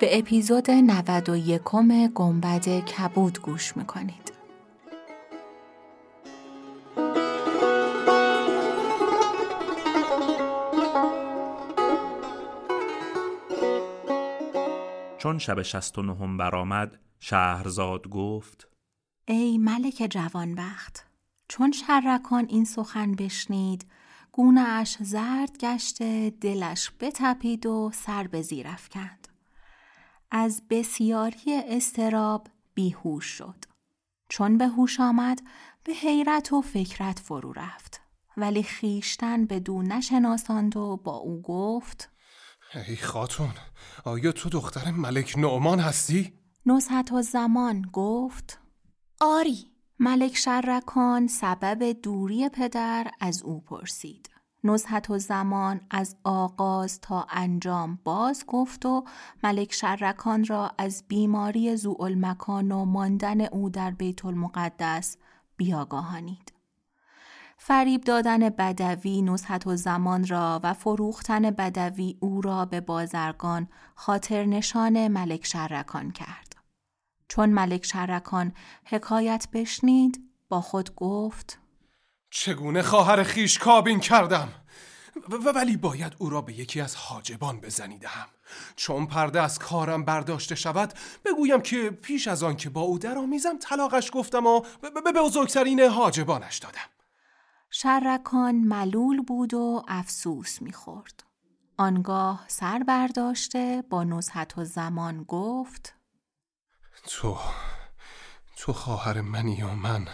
به اپیزود 91 گنبد کبود گوش می‌کنید. چون شب شست و نهم برآمد شهرزاد گفت ای ملک جوانبخت چون شرکان این سخن بشنید گونه اش زرد گشته دلش بتپید و سر به زیر افکند. از بسیاری استراب بیهوش شد چون به هوش آمد به حیرت و فکرت فرو رفت ولی خیشتن به دو نشناساند و با او گفت ای خاتون آیا تو دختر ملک نعمان هستی؟ نزهت و زمان گفت آری ملک شرکان سبب دوری پدر از او پرسید. نزهت و زمان از آغاز تا انجام باز گفت و ملک شرکان را از بیماری زوالمکان و ماندن او در بیت المقدس بیاگاهانید. فریب دادن بدوی نزهت و زمان را و فروختن بدوی او را به بازرگان خاطر نشان ملک شرکان کرد. چون ملک شرکان حکایت بشنید با خود گفت چگونه خواهر خیش کابین کردم؟ و ولی باید او را به یکی از حاجبان بزنیدم چون پرده از کارم برداشته شود بگویم که پیش از آن که با او درآمیزم طلاقش گفتم و به بزرگترین حاجبانش دادم. شرکان ملول بود و افسوس می‌خورد. آنگاه سر برداشته با نزحت و زمان گفت تو تو خواهر منی و من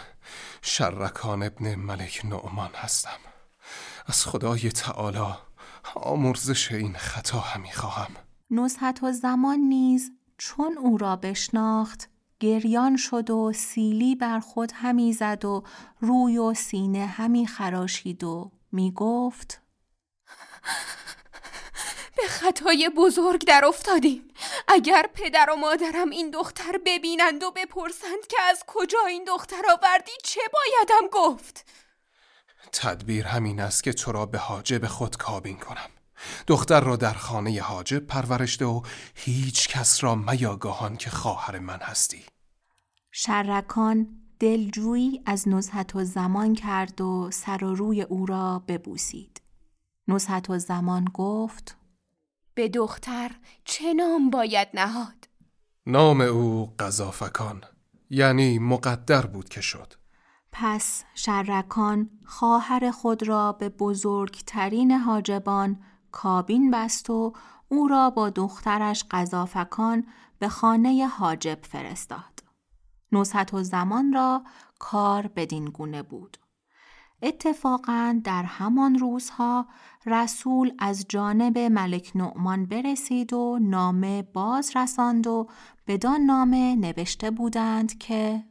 شرکان ابن ملک نعمان هستم. از خدای تعالی آمرزش این خطا همی خواهم. نزحت و زمان نیز چون او را بشناخت گریان شد و سیلی بر خود همی زد و روی و سینه همی خراشید و می گفت به خطای بزرگ در افتادیم. اگر پدر و مادرم این دختر ببینند و بپرسند که از کجا این دختر آوردی چه بایدم گفت؟ تدبیر همین است که تو را به حاجب خود کابین کنم. دختر را در خانه حاجب پرورشته و هیچ کس را میاگاهان که خواهر من هستی. شرکان دلجویی از نزهت و زمان کرد و سر و روی او را ببوسید. نزهت و زمان گفت به دختر چه نام باید نهاد؟ نام او قذافکان یعنی مقدر بود که شد پس شرکان خواهر خود را به بزرگترین حاجبان کابین بست و او را با دخترش قذافکان به خانه حاجب فرستاد. نصحت و زمان را کار بدین گونه بود. اتفاقا در همان روزها رسول از جانب ملک نعمان برسید و نامه باز رساند و بدان نامه نوشته بودند که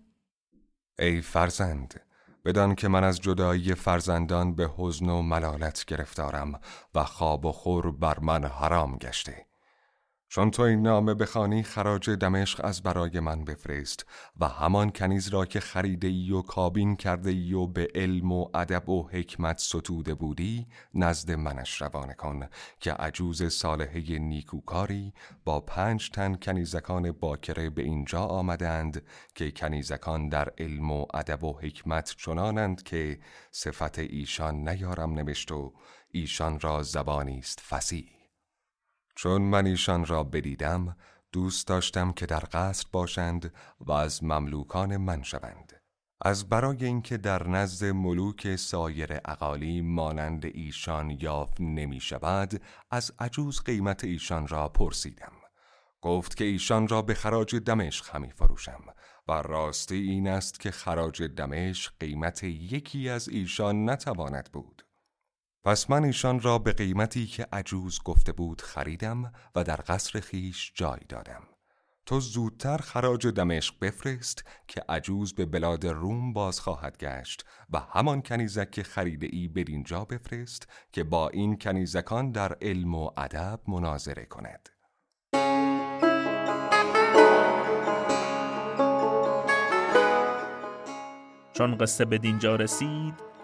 ای فرزند بدان که من از جدایی فرزندان به حزن و ملالت گرفتارم و خواب و خور بر من حرام گشته چون تو این نامه بخوانی خراج دمشق از برای من بفرست و همان کنیز را که خریده ای و کابین کرده ای و به علم و ادب و حکمت ستوده بودی نزد منش روانه کن که عجوز صالحه نیکوکاری با پنج تن کنیزکان باکره به اینجا آمدند که کنیزکان در علم و ادب و حکمت چنانند که صفت ایشان نیارم نوشت و ایشان را زبانی است فسیح چون من ایشان را بدیدم دوست داشتم که در قصر باشند و از مملوکان من شوند. از برای اینکه در نزد ملوک سایر اقالی مانند ایشان یافت نمی شود از عجوز قیمت ایشان را پرسیدم. گفت که ایشان را به خراج دمشق همی فروشم و راستی این است که خراج دمشق قیمت یکی از ایشان نتواند بود. پس من ایشان را به قیمتی که عجوز گفته بود خریدم و در قصر خیش جای دادم. تو زودتر خراج دمشق بفرست که عجوز به بلاد روم باز خواهد گشت و همان کنیزک که خریده ای بدینجا بفرست که با این کنیزکان در علم و ادب مناظره کند. چون قصه به دینجا رسید